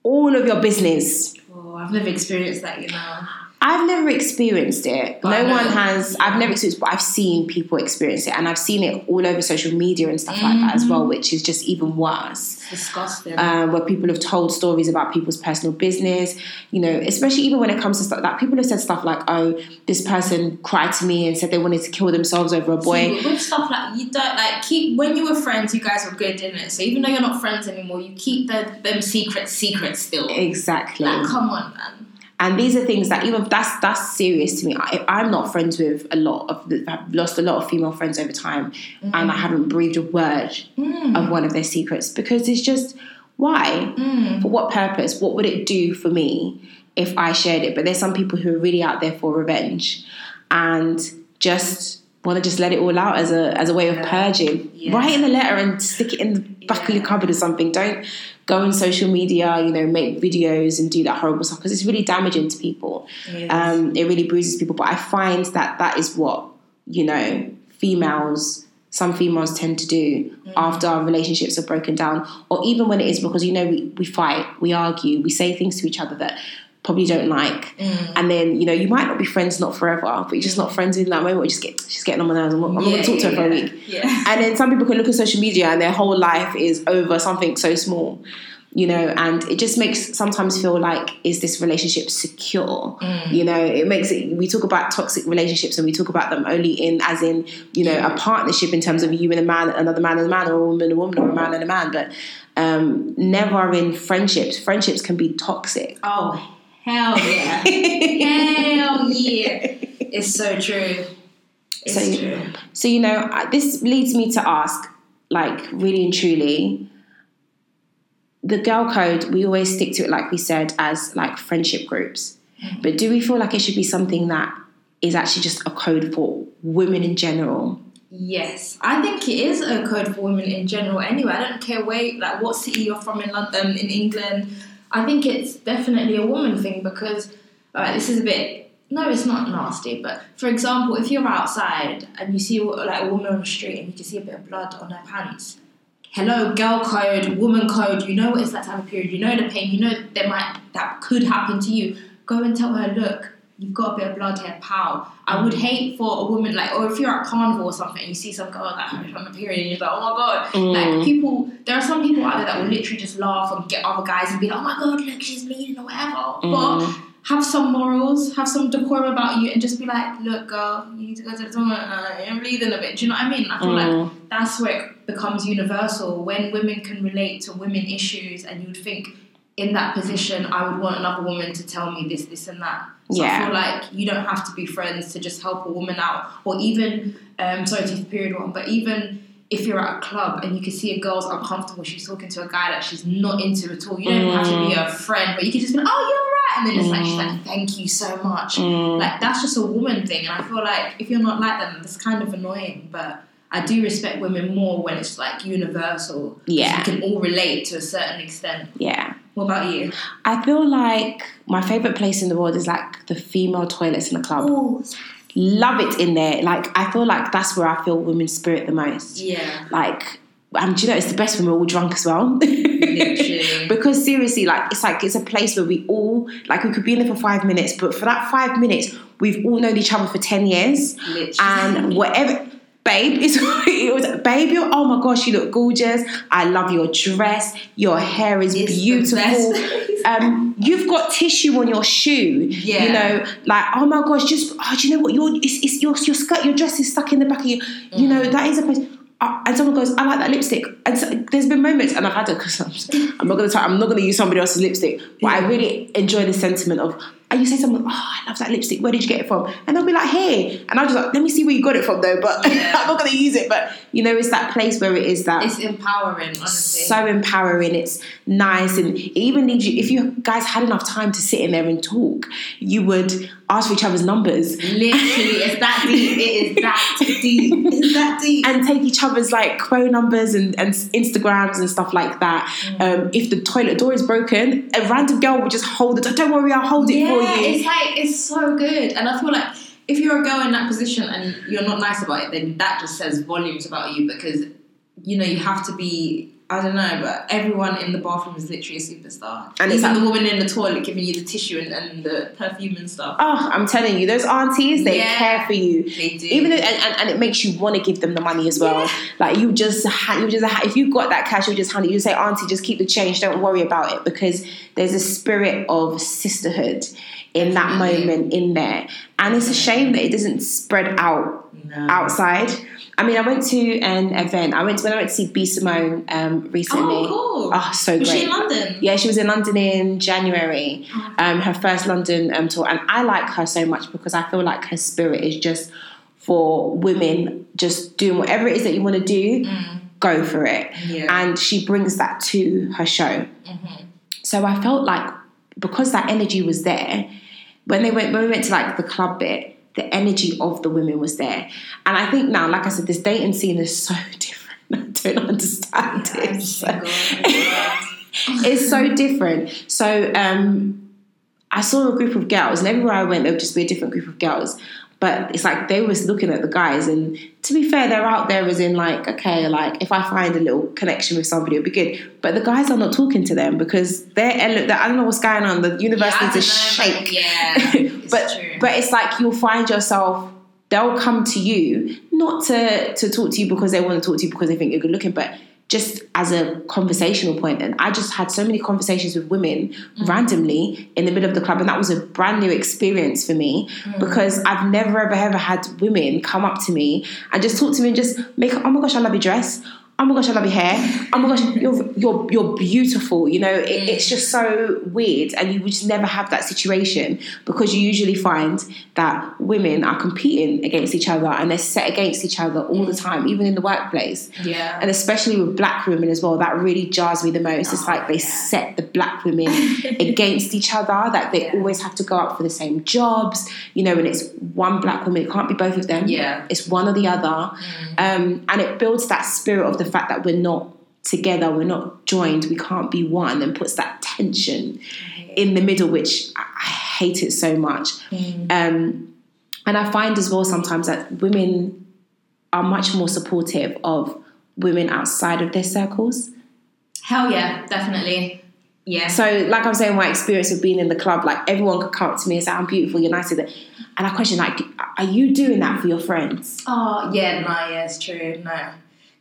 all of your business. Oh, I've never experienced that, you know. I've never experienced it. But no one has. I've never experienced, but I've seen people experience it, and I've seen it all over social media and stuff like that as well, which is just even worse It's disgusting. um, where people have told stories about people's personal business, you know, especially even when it comes to stuff like people have said stuff like, oh, this person cried to me and said they wanted to kill themselves over a boy. See, with stuff like you don't like keep when you were friends, you guys were good, didn't it? So even though you're not friends anymore, you keep the them secrets secret still. Exactly. Like, come on, man. And these are things that even that's that's serious to me. I, I'm not friends with a lot of. I've lost a lot of female friends over time, and I mm. haven't breathed a word mm. of one of their secrets because it's just why, mm. for what purpose, what would it do for me if I shared it? But there's some people who are really out there for revenge, and just want to just let it all out as a as a way of purging. Yeah. Write in a letter and stick it in the back of your cupboard or something. Don't go on social media, you know, make videos and do that horrible stuff because it's really damaging to people. It is. Um, it really bruises people. But I find that that is what you know females. Some females tend to do after our relationships are broken down, or even when it is because you know we, we fight, we argue, we say things to each other that probably don't like, mm. and then you know you might not be friends not forever, but you're just not mm. friends in that moment. We just get she's getting on my nerves. I'm, I'm not going to talk to her for a week. Yeah. And then some people can look at social media and their whole life is over something so small, you know, and it just makes sometimes feel like, is this relationship secure? Mm. You know, it makes it, we talk about toxic relationships and we talk about them only in, as in, you know, a partnership in terms of you and a man, another man and a man, or a woman and a woman, or a man and a man, but um, never in friendships. Friendships can be toxic. Oh hell yeah. hell yeah. It's so true. It's So- true. So, you know, I- this leads me to ask, like, really and truly, the girl code, we always stick to it, like we said, as like friendship groups. Mm-hmm. But do we feel like it should be something that is actually just a code for women in general? Yes, I think it is a code for women in general. Anyway, I don't care where, like, what city you're from in London, um, in England. I think it's definitely a woman thing because uh, this is a bit. No, it's not nasty. But for example, if you're outside and you see like a woman on the street and you can see a bit of blood on her pants. Hello, girl code, woman code. You know what it's that time of period. You know the pain. You know there might that could happen to you. Go and tell her, look, you've got a bit of blood here, pal. I would mm. hate for a woman like, or if you're at carnival or something, and you see some girl like on the period, and you're like, oh my god. Like mm. people, there are some people out there that will literally just laugh and get other guys and be like, oh my god, look, she's bleeding or whatever. But mm. have some morals, have some decorum about you, and just be like, look, girl, you need to go to the toilet. Uh, you're bleeding a bit. Do you know what I mean? I feel like that's where it becomes universal when women can relate to women issues, and you'd think in that position, I would want another woman to tell me this, this, and that. So Yeah. I feel like you don't have to be friends to just help a woman out, or even, um, sorry to the period one, but even if you're at a club and you can see a girl's uncomfortable, she's talking to a guy that she's not into at all. You don't even have to be mm. a friend, but you can just be like, oh, you're right. And then it's like, she's like, mm. thank you so much. Mm. Like, that's just a woman thing. And I feel like if you're not like them, that's kind of annoying. But I do respect women more when it's like universal. Yeah. We can all relate to a certain extent. Yeah. What about you? I feel like my favorite place in the world is like the female toilets in a club. Oh, Love it in there. Like, I feel like that's where I feel women's spirit the most. yeah. Like, um, do you know it's the best when we're all drunk as well? Literally. because seriously, like it's like it's a place where we all like we could be in there for five minutes, but for that five minutes, we've all known each other for ten years, Literally. and whatever. Babe, it's, it was, babe, you oh my gosh, you look gorgeous. I love your dress. Your hair is It's beautiful. um, you've got tissue on your shoe. Yeah. You know, like, oh my gosh, just, oh, do you know what? Your, it's, it's your, your skirt, your dress is stuck in the back of you. You know, Mm. that is a place. Uh, and someone goes, I like that lipstick. And so, there's been moments, and I've had it because I'm, I'm not going to. I'm not going to use somebody else's lipstick. But I really enjoy the sentiment of. And you say to someone, oh, I love that lipstick. Where did you get it from? And they'll be like, Hey, and I'll just like, let me see where you got it from, though. But Yeah. I'm not going to use it. But you know, it's that place where it is that It's empowering, honestly. so empowering. It's nice, and it even leaves you. If you guys had enough time to sit in there and talk, you would ask for each other's numbers Literally, it's that deep. It is that deep. It's that deep. and take each other's like phone numbers and, and Instagrams and stuff like that. Um, if the toilet door is broken, a random girl will just hold it. Don't worry, I'll hold it yeah, for you. it's like it's so good, and I feel like if you're a girl in that position and you're not nice about it, then that just says volumes about you because you know you have to be. I don't know, but everyone in the bathroom is literally a superstar. And even like- the woman in the toilet giving you the tissue and, and the perfume and stuff. Oh, I'm telling you, those aunties, they Yeah. care for you. They do. Even though, and, and, and it makes you want to give them the money as well. Yeah. Like you just, ha- you just, ha- if you got that cash, you just hand it. You say, Auntie, just keep the change. Don't worry about it because there's a spirit of sisterhood in that moment in there, and it's a shame that it doesn't spread out no. outside. I mean, I went to an event. I went to when I went to see B Simone um, recently. Oh, cool. Oh, so Was great. she in London? Yeah, she was in London in January, Oh. um, her first London um, tour, and I like her so much because I feel like her spirit is just for women, just doing whatever it is that you want to do, go for it. Yeah. And she brings that to her show. Mhm. So I felt like because that energy was there, when they went when we went to like the club bit, the energy of the women was there. And I think now, like I said, this dating scene is so different. I don't understand Yeah, it. Oh it's so different. So um, I saw a group of girls, and everywhere I went, there would just be a different group of girls. But it's like they was looking at the guys, and to be fair, they're out there as in like, okay, like if I find a little connection with somebody, it'll be good. But the guys are not talking to them because they're, they're I don't know what's going on. The universe Yeah, needs a don't know, but shake. Yeah, but true. but it's like you'll find yourself they'll come to you not to to talk to you because they want to talk to you because they think you're good looking but just as a conversational point and i just had so many conversations with women mm. randomly in the middle of the club and that was a brand new experience for me mm. because i've never ever ever had women come up to me and just talk to me and just make oh my gosh i love your dress oh my gosh, I love your hair. Oh my gosh, you're you're you're beautiful. You know, it, it's just so weird, and you would just never have that situation because you usually find that women are competing against each other and they're set against each other all the time, even in the workplace. yeah. And especially with black women as well, that really jars me the most. It's Oh, like they yeah. set the black women against each other, that they Yeah. always have to go up for the same jobs, you know, and it's one black woman, it can't be both of them. Yeah. Mm. It's one or the other. Um, and it builds that spirit of the fact that we're not together, we're not joined, we can't be one, and puts that tension in the middle, which I, I hate it so much. Mm. Um, and I find as well sometimes that women are much more supportive of women outside of their circles. Hell yeah, definitely. Yeah. So, like I was saying, my experience of being in the club, like everyone could come up to me and say, "I'm beautiful, you're nice," and I question, like, are you doing that for your friends? Oh yeah, no, yeah, it's true. No,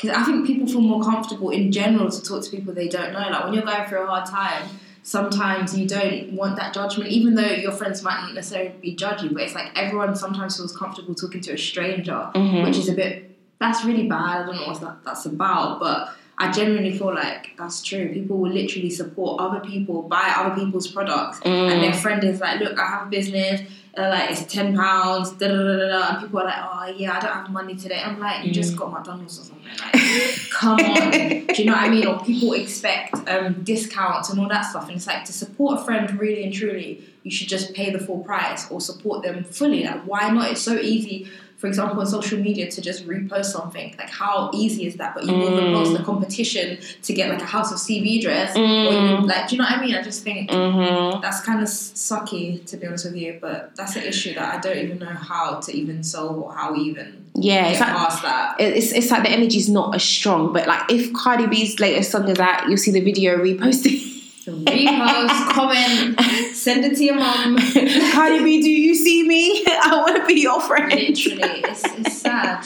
because I think people feel more comfortable in general to talk to people they don't know. Like when you're going through a hard time, sometimes you don't want that judgment, even though your friends might not necessarily be judging. But it's like everyone sometimes feels comfortable talking to a stranger, Mhm. which is a bit. That's really bad. I don't know what that, that's about, but. I genuinely feel like that's true. People will literally support other people, buy other people's products, and their friend is like, "Look, I have a business. Uh, like it's ten pounds." Da, da, da, da. And people are like, "Oh yeah, I don't have money today." I'm like, "You just got McDonald's or something." Like, come on. Do you know what I mean? Or people expect um, discounts and all that stuff, and it's like to support a friend really and truly, you should just pay the full price or support them fully. Like, why not? It's so easy. For example, on social media to just repost something, like how easy is that? But you will post the competition to get like a House of CB dress, or you, like, do you know what I mean? I just think Mm-hmm. that's kind of sucky to be honest with you, but that's an issue that I don't even know how to even solve or how even Yeah, get it's like past that. it's, it's like the energy's not as strong. But like if Cardi B's latest song is out, you'll see the video reposted. Repost, comment, send it to your mum. Cardi B, do you see me? I want to be your friend. Literally, it's, it's sad.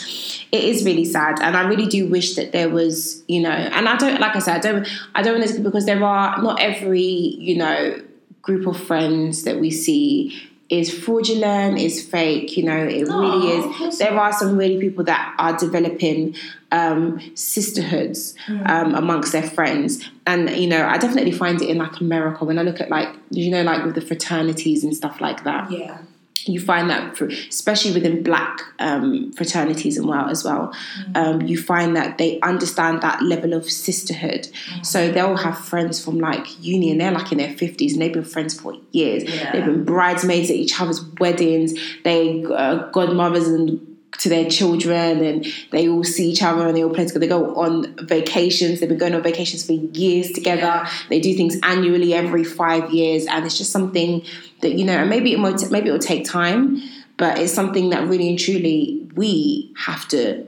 It is really sad, and I really do wish that there was, you know, and I don't, like I said, I don't, I don't want to because there are not every, you know, group of friends that we see is fraudulent, is fake. You know, it No, really is. There are some really people that are developing um, sisterhoods Mm. um, amongst their friends, and you know, I definitely find it in like America when I look at like, you know, like with the fraternities and stuff like that Yeah. You find that for, especially within black um, fraternities and well as well um, you find that they understand that level of sisterhood. So they'll have friends from like uni and they're like in their 50s and they've been friends for years. Yeah. they've been bridesmaids at each other's weddings. They uh, godmothers and to their children and they all see each other and they all play together. They go on vacations. They've been going on vacations for years together. They do things annually every five years, and it's just something that you know. And maybe it might, maybe it will take time, but it's something that really and truly we have to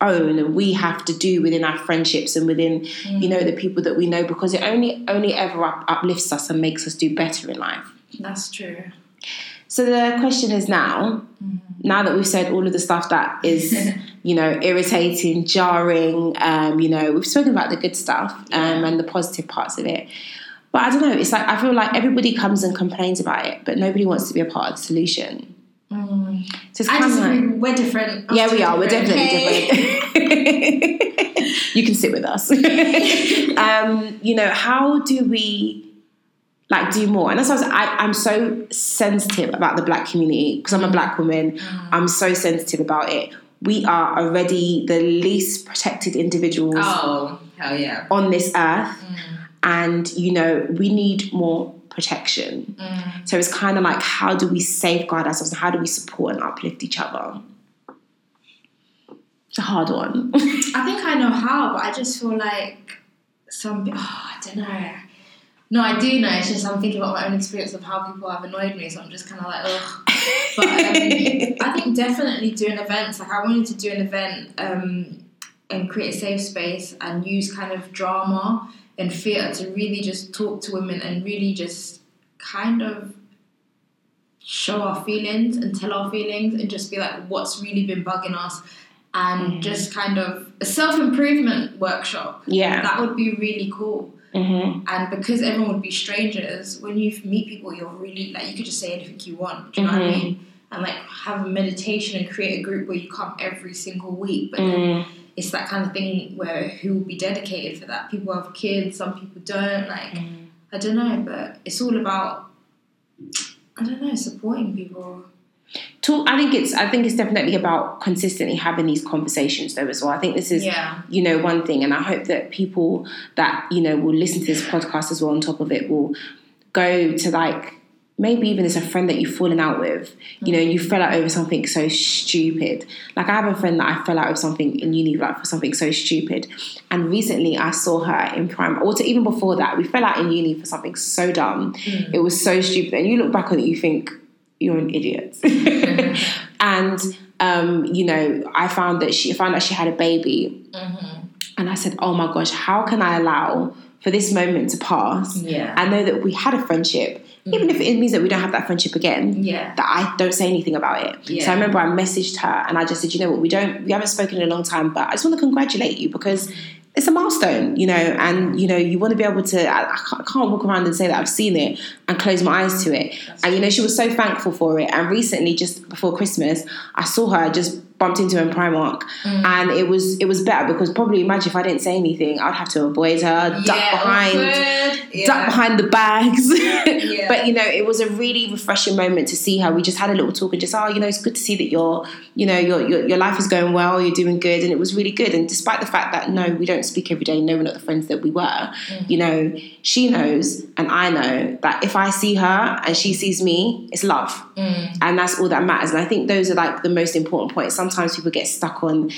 own and we have to do within our friendships and within you mm. know the people that we know because it only only ever up, uplifts us and makes us do better in life. That's true. So the question is now, now that we've said all of the stuff that is, you know, irritating, jarring, um, you know, we've spoken about the good stuff um, and the positive parts of it. But I don't know, it's like I feel like everybody comes and complains about it, but nobody wants to be a part of the solution. Mm. So it's I kind of like. We're different. Us yeah, we are. We're definitely okay? different. you can sit with us. um, you know, how do we like do more? And that's why I was, I, I'm so sensitive about the black community because I'm a black woman. Mm. I'm so sensitive about it. We are already the least protected individuals Oh, hell yeah. on this earth, mm. and you know, we need more protection. Mm. So it's kind of like, how do we safeguard ourselves? and How do we support and uplift each other? It's a hard one. I think I know how, but I just feel like some. Oh, I don't know. No, I do know. It's just I'm thinking about my own experience of how people have annoyed me, so I'm just kind of like, ugh. But um, I think definitely doing events. Like I wanted to do an event um, and create a safe space and use kind of drama and theatre to really just talk to women and really just kind of show our feelings and tell our feelings and just be like what's really been bugging us and just kind of a self improvement workshop. yeah. That would be really cool. Hmm And because everyone would be strangers, when you meet people, you're really like you could just say anything you want. Do you know what I Mhm. mean? And like have a meditation and create a group where you come every single week. But then Mm. it's that kind of thing where who will be dedicated for that? People have kids, some people don't. Like Mm. I don't know, but it's all about I don't know supporting people. Talk, I think it's. I think it's definitely about consistently having these conversations, though, as well. I think this is Yeah, you know one thing and i hope that people that you know will listen to this podcast as well on top of it will go to like maybe even as a friend that you've fallen out with you know you fell out over something so stupid like i have a friend that i fell out with something in uni like for something so stupid and recently i saw her in Primark to even before that we fell out in uni for something so dumb mm. it was so stupid and you look back on it you think you're an idiot and um, you know i found that she found out she had a baby and I said, "Oh my gosh, how can I allow for this moment to pass? Yeah. I know that we had a friendship, even if it means that we don't have that friendship again. yeah, That I don't say anything about it. Yeah. So I remember I messaged her and I just said, you know what, we don't, we haven't spoken in a long time, but I just want to congratulate you because it's a milestone, you know, and you know you want to be able to. I, I, can't, walk around and say that I've seen it and close my eyes to it. and you know she was so thankful for it. And recently, just before Christmas, I saw her just bumped into her in Primark, mm. and it was it was better because probably imagine if I didn't say anything, I'd have to avoid her, duck yeah, behind. Yeah. duck behind the bags. Yeah. But you know, it was a really refreshing moment to see her. We just had a little talk and just, oh, you know, it's good to see that your, you know, your, your your life is going well, you're doing good, and it was really good. And despite the fact that no, we don't speak every day, no, we're not the friends that we were. Mm. You know, she knows, and I know that if I see her and she sees me, it's love, mm. and that's all that matters. And I think those are like the most important points. Sometimes people get stuck on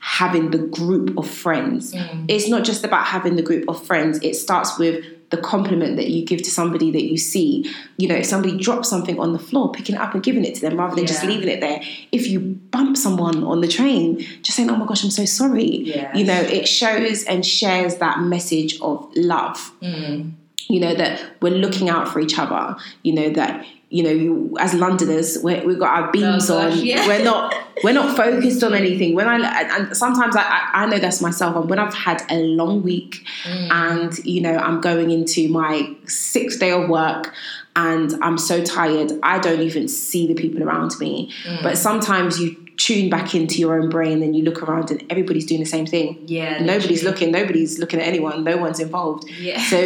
having the group of friends. It's not just about having the group of friends. It starts with the compliment that you give to somebody that you see. You know, if somebody drops something on the floor, picking it up and giving it to them rather than just leaving it there. If you bump someone on the train, just saying, "Oh my gosh, I'm so sorry." Yes. You know, it shows and shares that message of love. Mm. you know that we're looking out for each other you know that you know you, as londoners we we've got our beams Oh, gosh, on. yeah. we're not we're not focused on anything. When i and sometimes I, I know that's myself and when i've had a long week mm. and you know i'm going into my sixth day of work and i'm so tired i don't even see the people around me. Mm. But sometimes you tune back into your own brain and you look around and everybody's doing the same thing. Yeah, nobody's literally. looking nobody's looking at anyone no one's involved. Yeah. so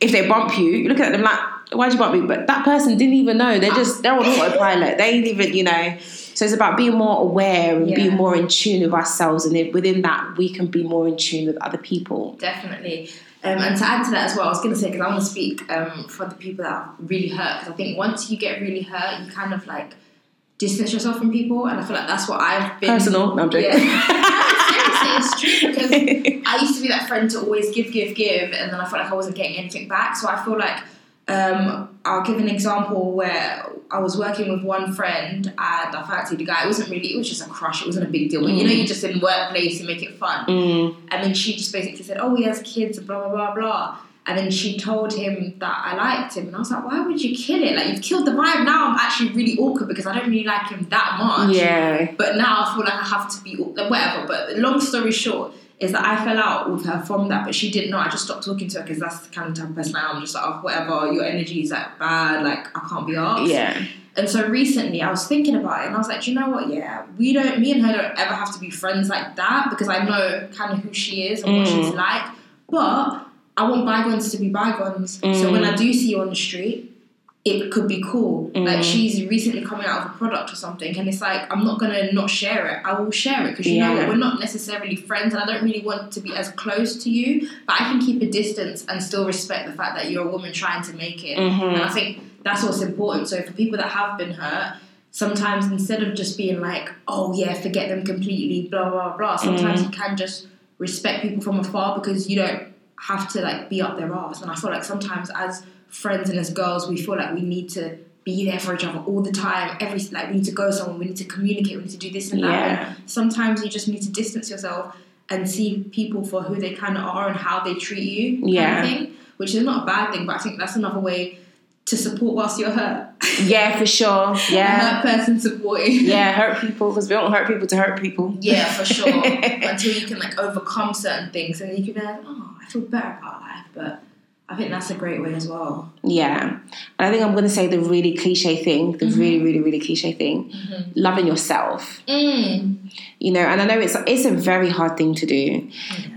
if they bump you you look at them like why'd you bump me? But that person didn't even know. They're just they're on autopilot. They ain't even you know. So it's about being more aware and being more in tune with ourselves. And within that we can be more in tune with other people. Definitely. Um, and to add to that as well, I was going to say, because I want to speak um, for the people that are really hurt, because I think once you get really hurt, you kind of like distance yourself from people, and I feel like that's what I've been. personal. No, I'm joking. Yeah. Seriously, it's true. Because I used to be that friend to always give, give, give, and then I felt like I wasn't getting anything back. So I feel like um, I'll give an example where I was working with one friend and I fancied the guy. It wasn't really, it was just a crush. It wasn't a big deal. But you know, you just in workplace, you make it fun. Mm, And then she just basically said, "Oh, he has kids," blah blah blah blah. And then she told him that I liked him, and I was like, "Why would you kill it? Like you've killed the vibe." Now I'm actually really awkward because I don't really like him that much. yeah But now I feel like I have to be whatever. But long story short is that I fell out with her from that, but she didn't know. I just stopped talking to her because that's the kind of type of person I am. I'm just like, oh, whatever. Your energy is like bad. Like I can't be asked. yeah And so recently I was thinking about it and I was like, you know what? Yeah, we don't, me and her don't ever have to be friends like that because I know kind of who she is and what Mm. she's like. But I want bygones to be bygones. So Mm. when I do see you on the street, it could be cool. Like Mm. she's recently coming out of a product or something, and it's like I'm not gonna not share it. I will share it because you know Yeah. what, we're not necessarily friends, and I don't really want to be as close to you. But I can keep a distance and still respect the fact that you're a woman trying to make it. Mhm. And I think that's what's important. So for people that have been hurt, sometimes instead of just being like, oh yeah, forget them completely, blah blah blah. Sometimes you can just respect people from afar because you don't have to like be up their ass. And I feel like sometimes as friends and as girls, we feel like we need to be there for each other all the time. Every like we need to go somewhere, we need to communicate, we need to do this and that. Yeah. And sometimes you just need to distance yourself and see people for who they kind of are and how they treat you. Kind Yeah. Of thing, which is not a bad thing, but I think that's another way to support whilst you're hurt. yeah for sure yeah hurt person supporting. yeah hurt people because we don't hurt people to hurt people Yeah, for sure. Until you can like overcome certain things, and you can be like, oh, I feel better about life. But I think that's a great way as well. Yeah. And I think I'm going to say the really cliche thing, the really, really, really cliche thing loving yourself. Mm. You know, and I know it's it's a very hard thing to do.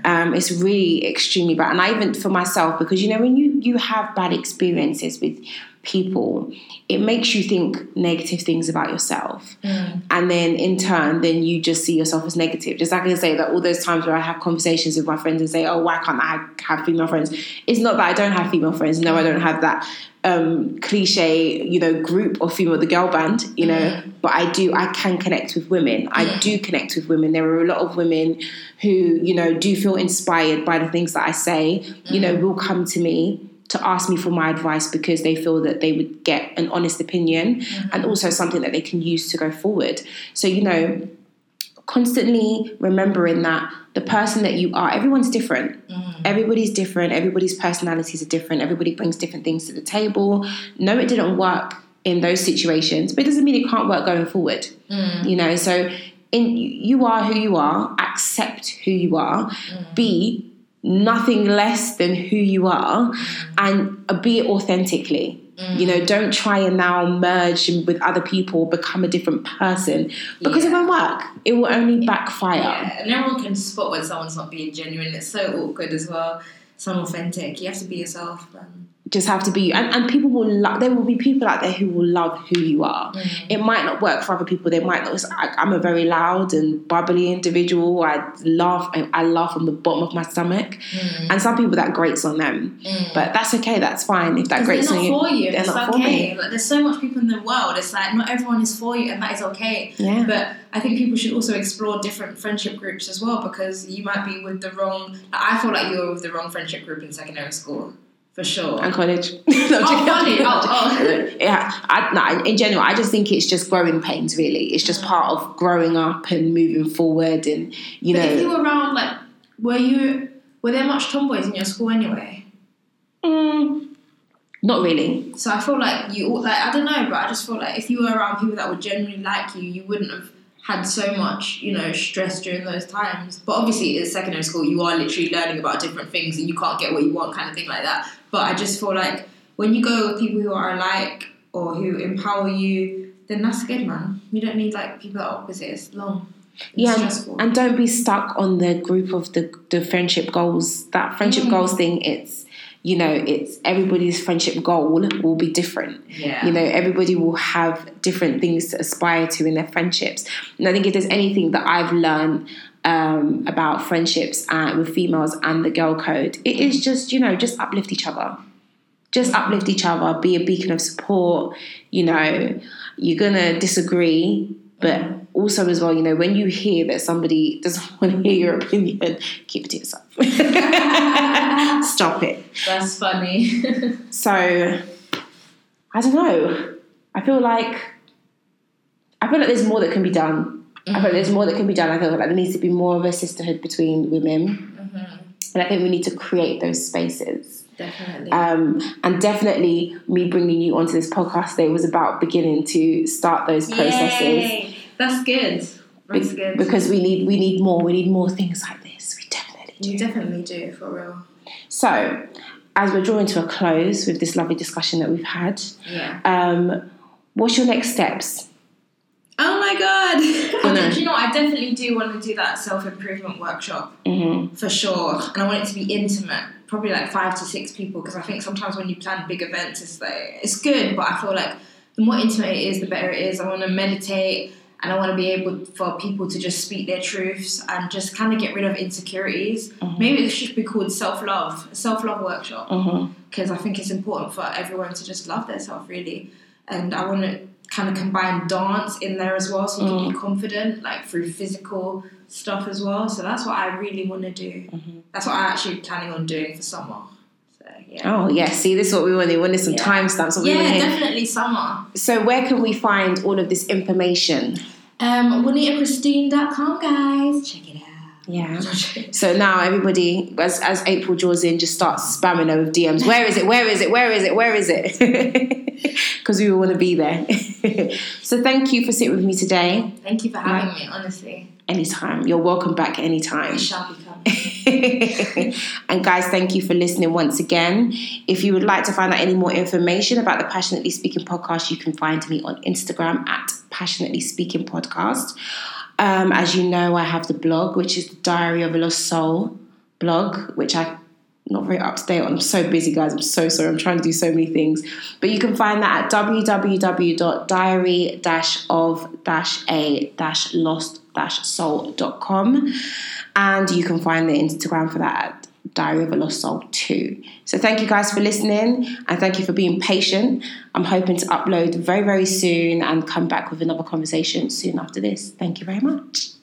Um, it's really extremely bad. And I even for myself, because you know, when you, you have bad experiences with people, it makes you think negative things about yourself. Mm. And then in turn, then you just see yourself as negative. Just like I say that all those times where I have conversations with my friends and say, Oh, why can't I have female friends? It's not that I don't have female friends. No, I don't have that um, cliche, you know, group of female, the girl band, you know, but I do, I can connect with women. I do connect with women. There are a lot of women who, you know, do feel inspired by the things that I say, you know, will come to me to ask me for my advice because they feel that they would get an honest opinion mm-hmm. and also something that they can use to go forward. So, you know, constantly remembering that the person that you are, everyone's different. Mm-hmm. Everybody's different. Everybody's personalities are different. Everybody brings different things to the table. No, it didn't work in those situations, but it doesn't mean it can't work going forward. Mm-hmm. You know, so in you are who you are. Accept who you are. Be nothing less than who you are, and be it authentically. You know, mm. don't try and now merge with other people, become a different person because it won't work. It will only backfire. Yeah, and everyone can spot when someone's not being genuine. It's so awkward as well. It's unauthentic. You have to be yourself. Just have to be and, and people will love there will be people out there who will love who you are mm. it might not work for other people they might not I, i'm a very loud and bubbly individual i laugh I, I laugh from the bottom of my stomach mm. and some people that grates on them mm. but that's okay that's fine if that grates on not for you. they're It's not for okay. Like, there's so much people in the world. It's like not everyone is for you, and that is okay. Yeah. But I think people should also explore different friendship groups as well because you might be with the wrong. Like, I feel like you were with the wrong friendship group in secondary school for sure. and college Oh, college. Oh, oh. yeah I, no, in general i just think it's just growing pains really it's just part of growing up and moving forward and you But if you were around, like, were you? Were there much tomboys in your school anyway? mm, Not really. So I feel like you like I don't know, but I just feel like if you were around people that would genuinely like you, you wouldn't have had so much, you know, stress during those times. But obviously, in secondary school, you are literally learning about different things, and you can't get what you want, kind of thing like that. But I just feel like when you go with people who are alike or who empower you, then that's good, man. You don't need like people that are opposite. It's long. It's yeah, stressful. and don't be stuck on the group of the the friendship goals. That friendship Mm. goals thing, it's you know, it's everybody's friendship goal will be different. yeah. You know, everybody will have different things to aspire to in their friendships. And I think if there's anything that I've learned um, about friendships and with females and the girl code, it is just you know just uplift each other. Just uplift each other. Be a beacon of support. You know, you're gonna disagree, but also as well, you know, when you hear that somebody doesn't want to hear your opinion, keep it to yourself. Stop it. That's funny. So, I don't know. I feel like I feel like there's more that can be done. I feel like there's more that can be done. I feel like there needs to be more of a sisterhood between women, and I think we need to create those spaces. Definitely. Um, and definitely, me bringing you onto this podcast today was about beginning to start those processes Yay. That's good. That's good. because we need we need more. We need more things like this. We definitely do. you definitely do for real. So, as we're drawing to a close with this lovely discussion that we've had, Yeah. um, what's your next steps? Oh my god! I do you know? what? I definitely do want to do that self improvement workshop Mm-hmm. for sure, and I want it to be intimate, probably like five to six people, because I think sometimes when you plan big events, it's like it's good, but I feel like the more intimate it is, the better it is. I want to meditate, and I want to be able for people to just speak their truths and just kind of get rid of insecurities. Mm-hmm. Maybe it should be called self love, self love workshop Mm-hmm. because I think it's important for everyone to just love themselves really. And I want to kind of combine dance in there as well, so you can be mm-hmm. confident, like through physical stuff as well. So that's what I really want to do. Mm-hmm. That's what I'm actually planning on doing for summer. So yeah. Oh yeah, see, this is what we wanted. We wanted some Yeah. timestamps. We Yeah, wanted. definitely summer. So where can we find all of this information? Um, JuanitaChristine.com, guys. Check it out. Yeah. So now everybody, as as April draws in, just starts spamming her with DMs. Where is it? Where is it? Where is it? Where is it? Because we all want to be there. so thank you for sitting with me today. Thank you for having me, honestly. Anytime. You're welcome back anytime. I shall be coming. and guys, thank you for listening once again. If you would like to find out any more information about the Passionately Speaking podcast, you can find me on Instagram at Passionately Speaking Podcast. Um, as you know, I have the blog, which is the Diary of a Lost Soul blog, which I'm not very up to date. I'm so busy, guys. I'm so sorry. I'm trying to do so many things. But you can find that at www.diary-of-a-lost-soul.com. And you can find the Instagram for that at Diary of a Lost Soul 2. So thank you guys for listening and thank you for being patient. I'm hoping to upload very, very soon and come back with another conversation soon after this. Thank you very much.